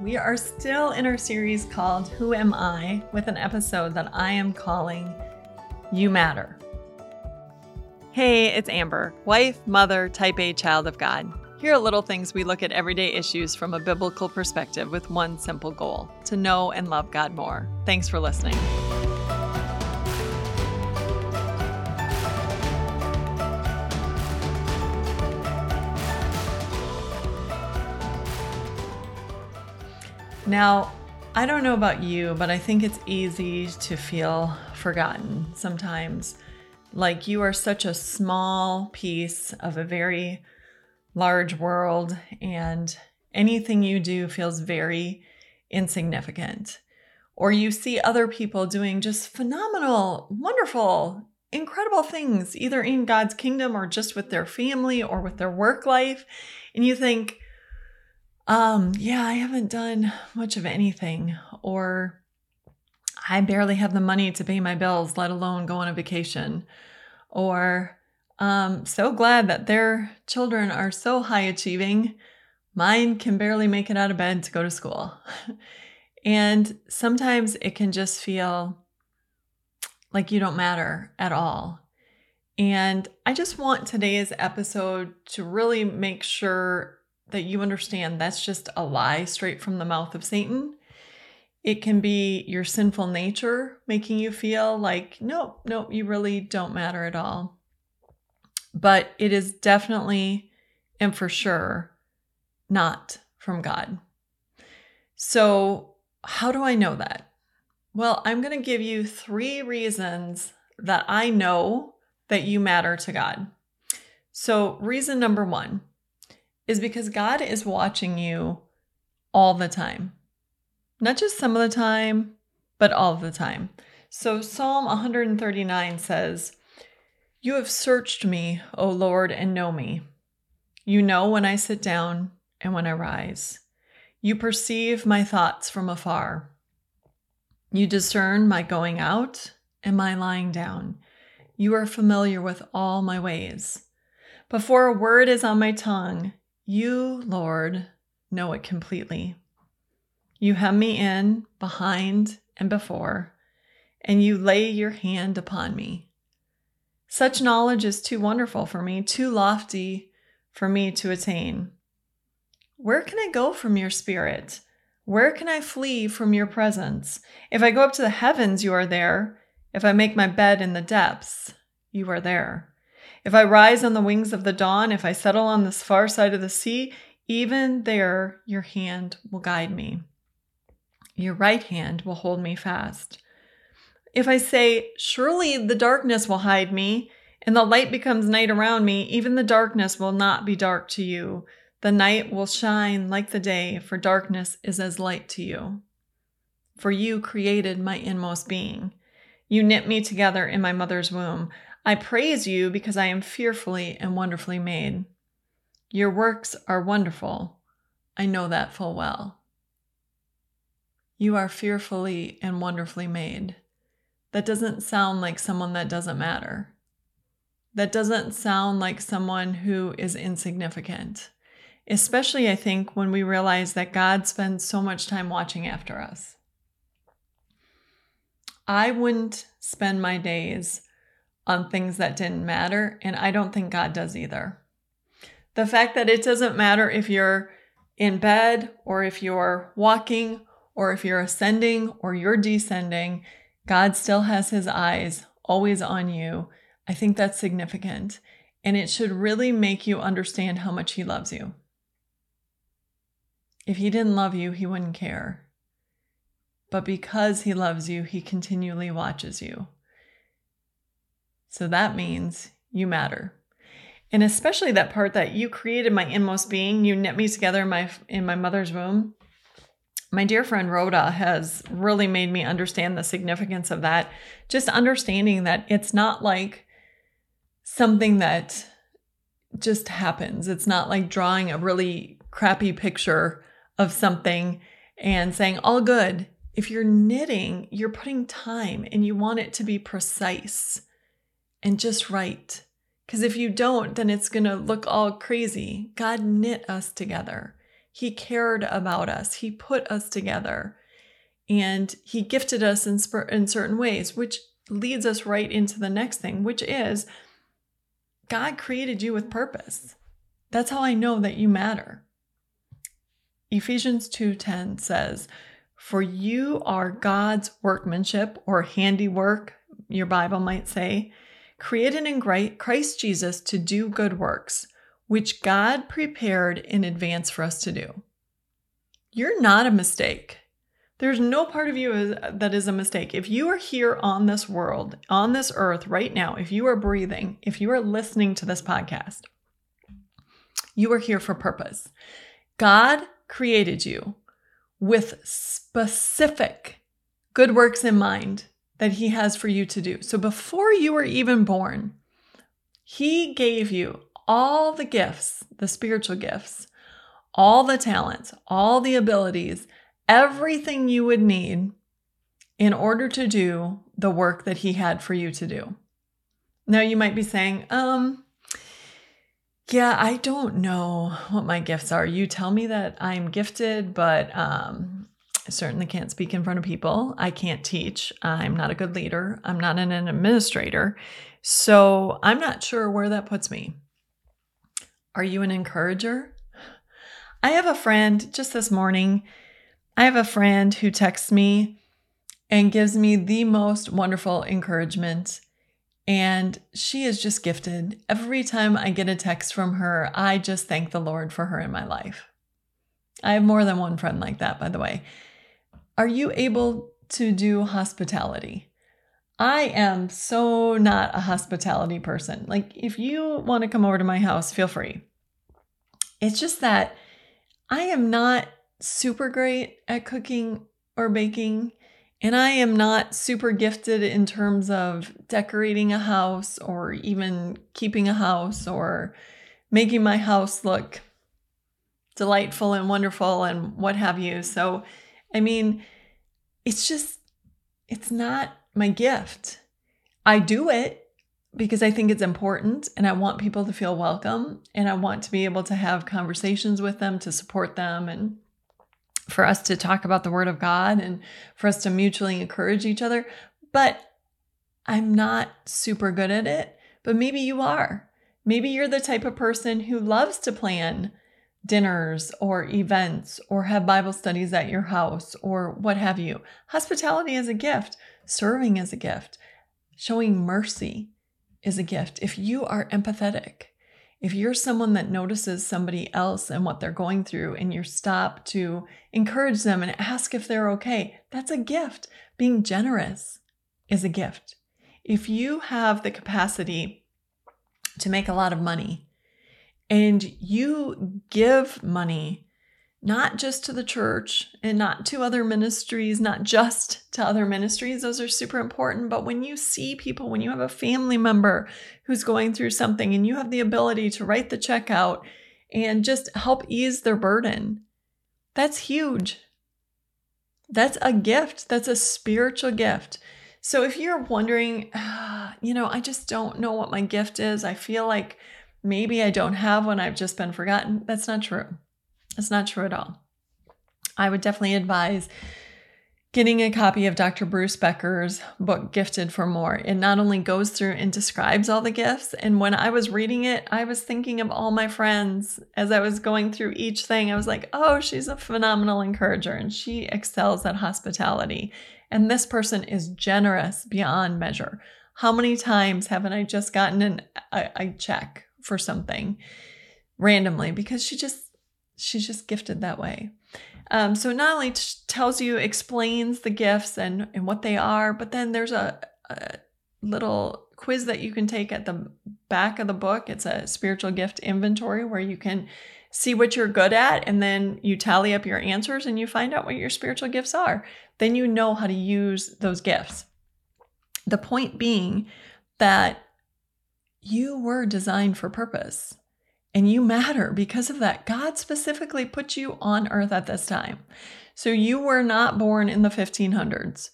We are still in our series called Who Am I with an episode that I am calling You Matter. Hey, it's Amber, wife, mother, type A child of God. Here are little things we look at everyday issues from a biblical perspective with one simple goal to know and love God more. Thanks for listening. Now, I don't know about you, but I think it's easy to feel forgotten sometimes. Like you are such a small piece of a very large world, and anything you do feels very insignificant. Or you see other people doing just phenomenal, wonderful, incredible things, either in God's kingdom or just with their family or with their work life. And you think, um, yeah, I haven't done much of anything, or I barely have the money to pay my bills, let alone go on a vacation, or um, so glad that their children are so high achieving. Mine can barely make it out of bed to go to school. and sometimes it can just feel like you don't matter at all. And I just want today's episode to really make sure that you understand that's just a lie straight from the mouth of Satan. It can be your sinful nature making you feel like, nope, nope, you really don't matter at all. But it is definitely and for sure not from God. So, how do I know that? Well, I'm going to give you three reasons that I know that you matter to God. So, reason number one is because God is watching you all the time. Not just some of the time, but all the time. So Psalm 139 says, You have searched me, O Lord, and know me. You know when I sit down and when I rise. You perceive my thoughts from afar. You discern my going out and my lying down. You are familiar with all my ways. Before a word is on my tongue, you, Lord, know it completely. You hem me in, behind, and before, and you lay your hand upon me. Such knowledge is too wonderful for me, too lofty for me to attain. Where can I go from your spirit? Where can I flee from your presence? If I go up to the heavens, you are there. If I make my bed in the depths, you are there. If I rise on the wings of the dawn, if I settle on this far side of the sea, even there your hand will guide me. Your right hand will hold me fast. If I say, Surely the darkness will hide me, and the light becomes night around me, even the darkness will not be dark to you. The night will shine like the day, for darkness is as light to you. For you created my inmost being. You knit me together in my mother's womb. I praise you because I am fearfully and wonderfully made. Your works are wonderful. I know that full well. You are fearfully and wonderfully made. That doesn't sound like someone that doesn't matter. That doesn't sound like someone who is insignificant, especially, I think, when we realize that God spends so much time watching after us. I wouldn't spend my days on things that didn't matter. And I don't think God does either. The fact that it doesn't matter if you're in bed or if you're walking or if you're ascending or you're descending, God still has his eyes always on you. I think that's significant. And it should really make you understand how much he loves you. If he didn't love you, he wouldn't care. But because he loves you, he continually watches you. So that means you matter. And especially that part that you created my inmost being, you knit me together in my in my mother's womb. My dear friend Rhoda has really made me understand the significance of that. Just understanding that it's not like something that just happens. It's not like drawing a really crappy picture of something and saying, all good. If you're knitting, you're putting time and you want it to be precise and just right. Because if you don't, then it's going to look all crazy. God knit us together. He cared about us. He put us together. And he gifted us in, in certain ways, which leads us right into the next thing, which is God created you with purpose. That's how I know that you matter. Ephesians 2:10 says, "For you are God's workmanship or handiwork, your Bible might say, created in Christ Jesus to do good works, which God prepared in advance for us to do." You're not a mistake. There's no part of you that is a mistake. If you are here on this world, on this earth right now, if you are breathing, if you are listening to this podcast, you are here for purpose. God created you with specific good works in mind that He has for you to do. So before you were even born, He gave you all the gifts, the spiritual gifts, all the talents, all the abilities everything you would need in order to do the work that he had for you to do. Now you might be saying, um, yeah, I don't know what my gifts are. You tell me that I'm gifted, but um, I certainly can't speak in front of people. I can't teach. I'm not a good leader. I'm not an administrator. So I'm not sure where that puts me. Are you an encourager? I have a friend just this morning. I have a friend who texts me and gives me the most wonderful encouragement. And she is just gifted. Every time I get a text from her, I just thank the Lord for her in my life. I have more than one friend like that, by the way. Are you able to do hospitality? I am so not a hospitality person. Like, if you want to come over to my house, feel free. It's just that I am not super great at cooking or baking. And I am not super gifted in terms of decorating a house or even keeping a house or making my house look delightful and wonderful and what have you. So, I mean, it's just, it's not my gift. I do it because I think it's important and I want people to feel welcome and I want to be able to have conversations with them to support them and for us to talk about the Word of God and for us to mutually encourage each other. But I'm not super good at it, but maybe you are. Maybe you're the type of person who loves to plan dinners or events or have Bible studies at your house or what have you. Hospitality is a gift, serving is a gift, showing mercy is a gift. If you are empathetic, if you're someone that notices somebody else and what they're going through and you stop to encourage them and ask if they're okay, that's a gift. Being generous is a gift. If you have the capacity to make a lot of money and you give money not just to the church and not to other ministries, not just to other ministries. Those are super important. But when you see people, when you have a family member who's going through something and you have the ability to write the check out and just help ease their burden, that's huge. That's a gift. That's a spiritual gift. So if you're wondering, ah, you know, I just don't know what my gift is, I feel like maybe I don't have one, I've just been forgotten. That's not true. It's not true at all. I would definitely advise getting a copy of Dr. Bruce Becker's book, Gifted for More. It not only goes through and describes all the gifts, and when I was reading it, I was thinking of all my friends as I was going through each thing. I was like, oh, she's a phenomenal encourager and she excels at hospitality. And this person is generous beyond measure. How many times haven't I just gotten an, a, a check for something randomly because she just she's just gifted that way. Um, so not only t- tells you, explains the gifts and, and what they are, but then there's a, a little quiz that you can take at the back of the book. It's a spiritual gift inventory where you can see what you're good at and then you tally up your answers and you find out what your spiritual gifts are. Then you know how to use those gifts. The point being that you were designed for purpose and you matter because of that. God specifically put you on earth at this time. So you were not born in the 1500s,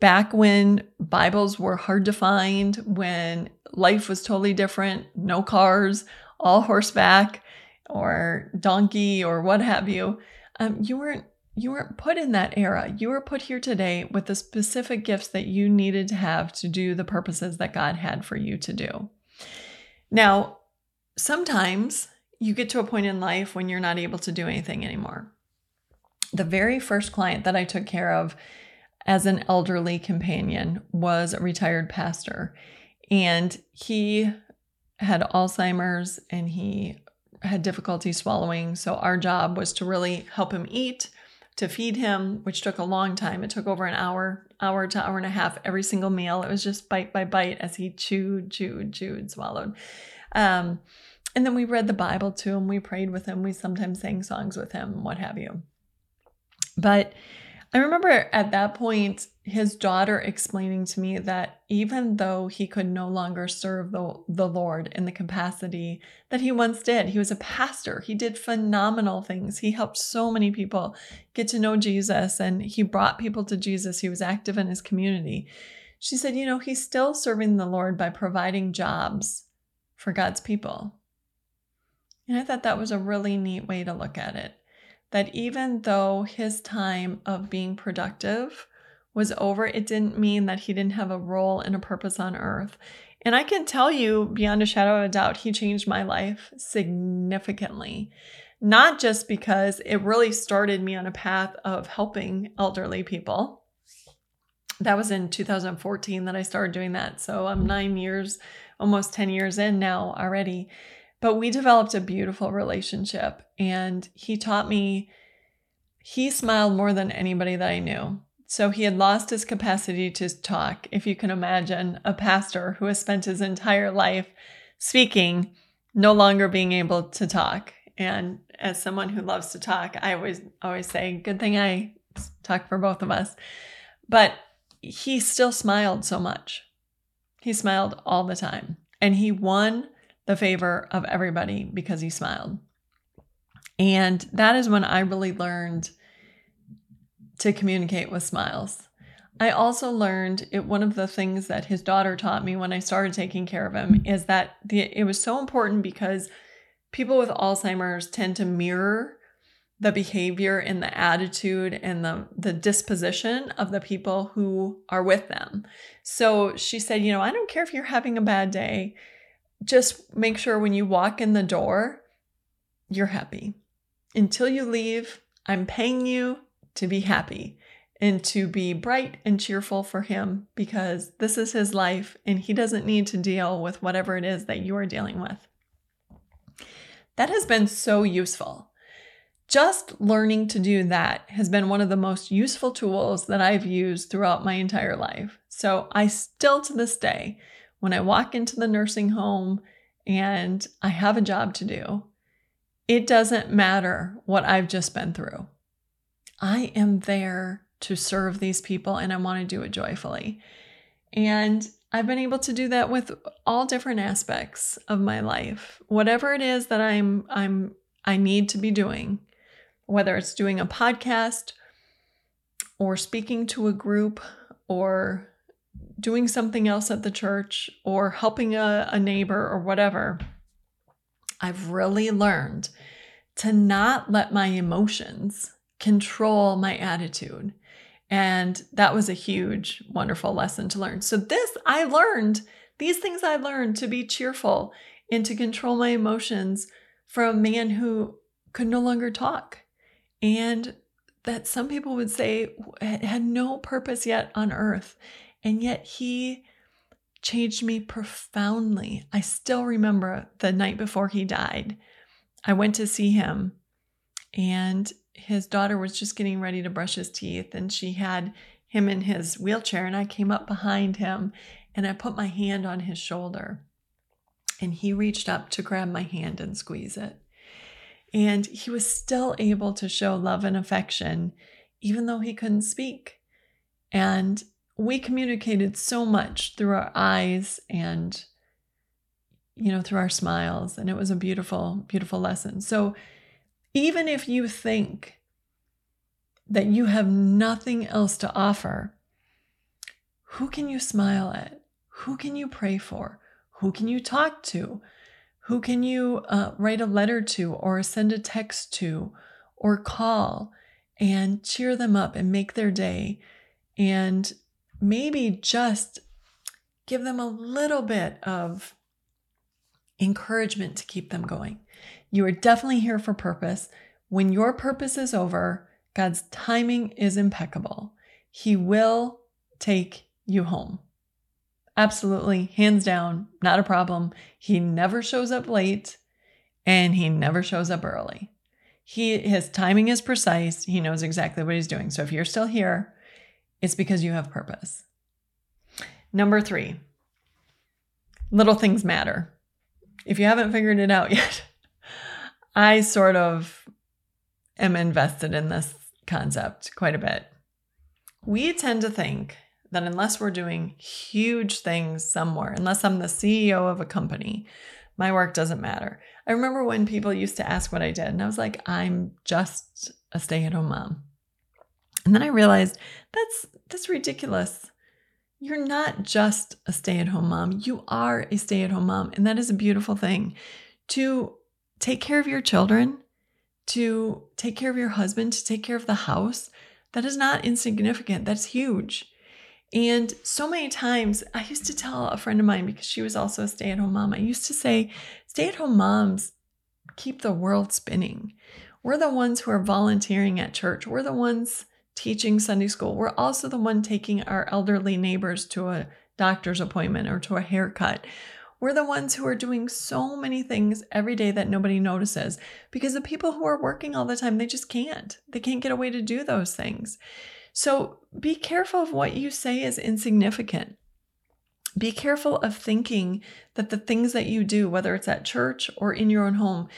back when Bibles were hard to find, when life was totally different, no cars, all horseback. or donkey or what have you. Um, you weren't you weren't put in that era. You were put here today with the specific gifts that you needed to have to do the purposes that God had for you to do. Now, sometimes you get to a point in life when you're not able to do anything anymore. The very first client that I took care of as an elderly companion was a retired pastor. And he had Alzheimer's and he had difficulty swallowing. So our job was to really help him eat, to feed him, which took a long time. It took over an hour, hour to hour and a half every single meal. It was just bite by bite as he chewed, chewed, chewed, swallowed. Um, and then we read the Bible to him. We prayed with him. We sometimes sang songs with him, what have you. But I remember at that point, his daughter explaining to me that even though he could no longer serve the, the Lord in the capacity that he once did, he was a pastor. He did phenomenal things. He helped so many people get to know Jesus and he brought people to Jesus. He was active in his community. She said, you know, he's still serving the Lord by providing jobs for God's people. And I thought that was a really neat way to look at it that even though his time of being productive was over, it didn't mean that he didn't have a role and a purpose on earth. And I can tell you beyond a shadow of a doubt, he changed my life significantly. Not just because it really started me on a path of helping elderly people. That was in 2014 that I started doing that. So I'm nine years, almost 10 years in now already. But we developed a beautiful relationship, and he taught me, he smiled more than anybody that I knew. So he had lost his capacity to talk. If you can imagine a pastor who has spent his entire life speaking, no longer being able to talk. And as someone who loves to talk, I always always say, good thing I talk for both of us. But he still smiled so much. He smiled all the time. And he won the favor of everybody because he smiled. And that is when I really learned to communicate with smiles. I also learned it one of the things that his daughter taught me when I started taking care of him is that the, it was so important because people with Alzheimer's tend to mirror the behavior and the attitude and the the disposition of the people who are with them. So she said, you know, I don't care if you're having a bad day just make sure when you walk in the door, you're happy. Until you leave, I'm paying you to be happy and to be bright and cheerful for him because this is his life and he doesn't need to deal with whatever it is that you are dealing with. That has been so useful. Just learning to do that has been one of the most useful tools that I've used throughout my entire life. So I still to this day when I walk into the nursing home and I have a job to do, it doesn't matter what I've just been through. I am there to serve these people and I want to do it joyfully. And I've been able to do that with all different aspects of my life. Whatever it is that I'm I'm I need to be doing, whether it's doing a podcast or speaking to a group or doing something else at the church or helping a, a neighbor or whatever, I've really learned to not let my emotions control my attitude. And that was a huge, wonderful lesson to learn. So, this I learned, these things I learned to be cheerful and to control my emotions from a man who could no longer talk. And that some people would say had no purpose yet on earth. And yet he changed me profoundly. I still remember the night before he died. I went to see him, and his daughter was just getting ready to brush his teeth, and she had him in his wheelchair. And I came up behind him and I put my hand on his shoulder. And he reached up to grab my hand and squeeze it. And he was still able to show love and affection, even though he couldn't speak. And we communicated so much through our eyes and you know through our smiles and it was a beautiful beautiful lesson. So even if you think that you have nothing else to offer who can you smile at? Who can you pray for? Who can you talk to? Who can you uh, write a letter to or send a text to or call and cheer them up and make their day? And maybe just give them a little bit of encouragement to keep them going. You are definitely here for purpose. When your purpose is over, God's timing is impeccable. He will take you home. Absolutely, hands down, not a problem. He never shows up late and he never shows up early. He his timing is precise. He knows exactly what he's doing. So if you're still here, it's because you have purpose. Number 3. Little things matter. If you haven't figured it out yet, I sort of am invested in this concept quite a bit. We tend to think that unless we're doing huge things somewhere, unless I'm the CEO of a company, my work doesn't matter. I remember when people used to ask what I did, and I was like, I'm just a stay at home mom. And then I realized that's that's ridiculous. You're not just a stay at home mom. You are a stay at home mom, and that is a beautiful thing. To take care of your children, to take care of your husband, to take care of the house, that is not insignificant. That's huge. And so many times, I used to tell a friend of mine because she was also a stay at home mom, I used to say, stay at home moms keep the world spinning. We're the ones who are volunteering at church, we're the ones teaching Sunday school. We're also the one taking our elderly neighbors to a doctor's appointment or to a haircut. We're the ones who are doing so many things every day that nobody notices because the people who are working all the time, they just can't. They can't get away to do those things. So be careful of what you say is insignificant. Be careful of thinking that the things that you do, whether it's at church or in your own home,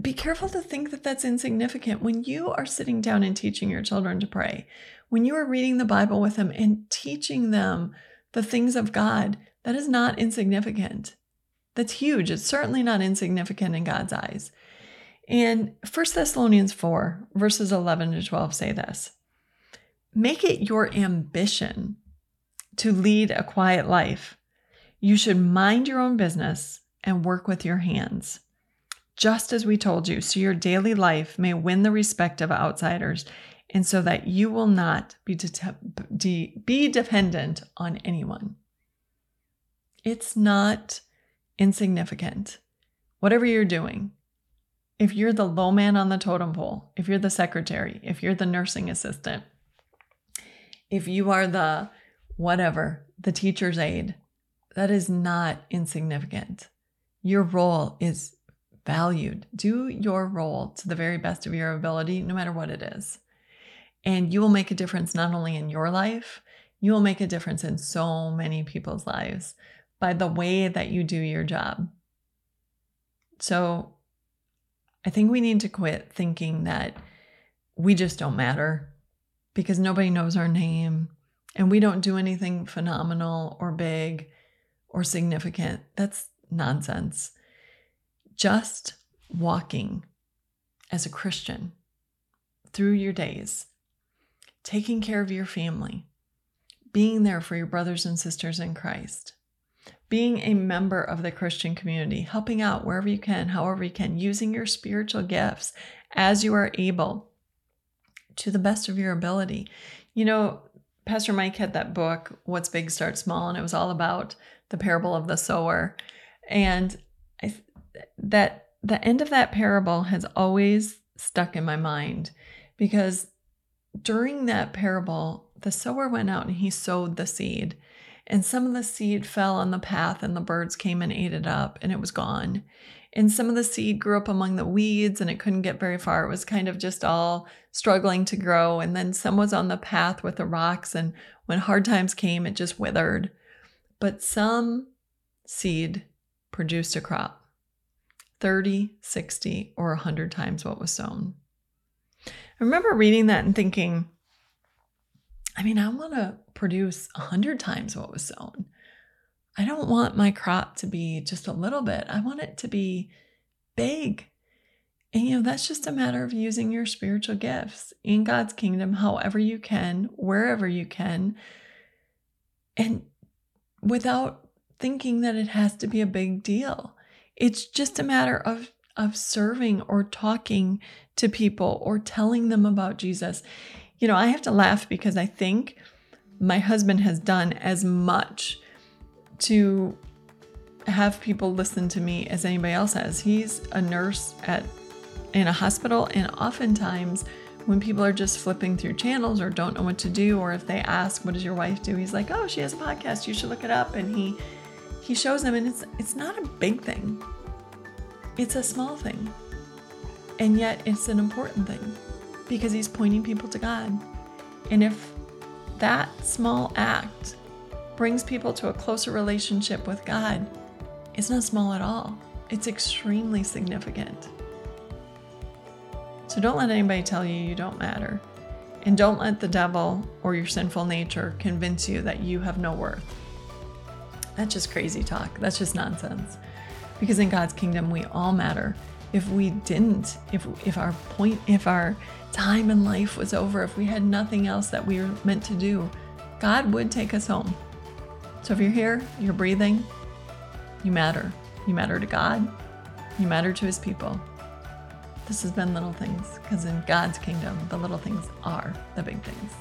be careful to think that that's insignificant. When you are sitting down and teaching your children to pray, when you are reading the Bible with them and teaching them the things of God, that is not insignificant. That's huge. It's certainly not insignificant in God's eyes. And 1 Thessalonians 4, verses 11 to 12 say this Make it your ambition to lead a quiet life. You should mind your own business and work with your hands, just as we told you, so your daily life may win the respect of outsiders and so that you will not be, de- be dependent on anyone. It's not insignificant. Whatever you're doing, if you're the low man on the totem pole, if you're the secretary, if you're the nursing assistant, if you are the whatever, the teacher's aide, that is not insignificant. Your role is valued. Do your role to the very best of your ability, no matter what it is. And you will make a difference not only in your life, you will make a difference in so many people's lives by the way that you do your job. So I think we need to quit thinking that we just don't matter because nobody knows our name and we don't do anything phenomenal or big or significant. That's nonsense. Just walking as a Christian through your days, taking care of your family, being there for your brothers and sisters in Christ, being a member of the Christian community, helping out wherever you can, however you can, using your spiritual gifts as you are able to the best of your ability. You know, Pastor Mike had that book, What's Big Start Small, and it was all about the parable of the sower. And I, that the end of that parable has always stuck in my mind because during that parable, the sower went out and he sowed the seed. And some of the seed fell on the path, and the birds came and ate it up, and it was gone. And some of the seed grew up among the weeds, and it couldn't get very far. It was kind of just all struggling to grow. And then some was on the path with the rocks, and when hard times came, it just withered. But some seed produced a crop 30, 60, or 100 times what was sown. I remember reading that and thinking, I mean, I want to produce a hundred times what was sown. I don't want my crop to be just a little bit. I want it to be big. And you know, that's just a matter of using your spiritual gifts in God's kingdom however you can, wherever you can, and without thinking that it has to be a big deal. It's just a matter of of serving or talking to people or telling them about Jesus. You know, I have to laugh because I think my husband has done as much to have people listen to me as anybody else has. He's a nurse at in a hospital and oftentimes when people are just flipping through channels or don't know what to do or if they ask what does your wife do he's like oh she has a podcast you should look it up and he he shows them and it's it's not a big thing. It's a small thing. And yet it's an important thing because he's pointing people to god. And if that small act brings people to a closer relationship with god it's not small at all. It's extremely significant. So don't let anybody tell you you don't matter. And don't let the devil or your sinful nature convince you that you have no worth. That's just crazy talk. That's just nonsense. Because in God's kingdom, we all matter. If we didn't, if if our point, if our time in life was over, if we had nothing else that we were meant to do, God would take us home. So if you're here, you're breathing, you matter. You matter to God, you matter to his people. This has been Little Things, because in God's kingdom, the little things are the big things.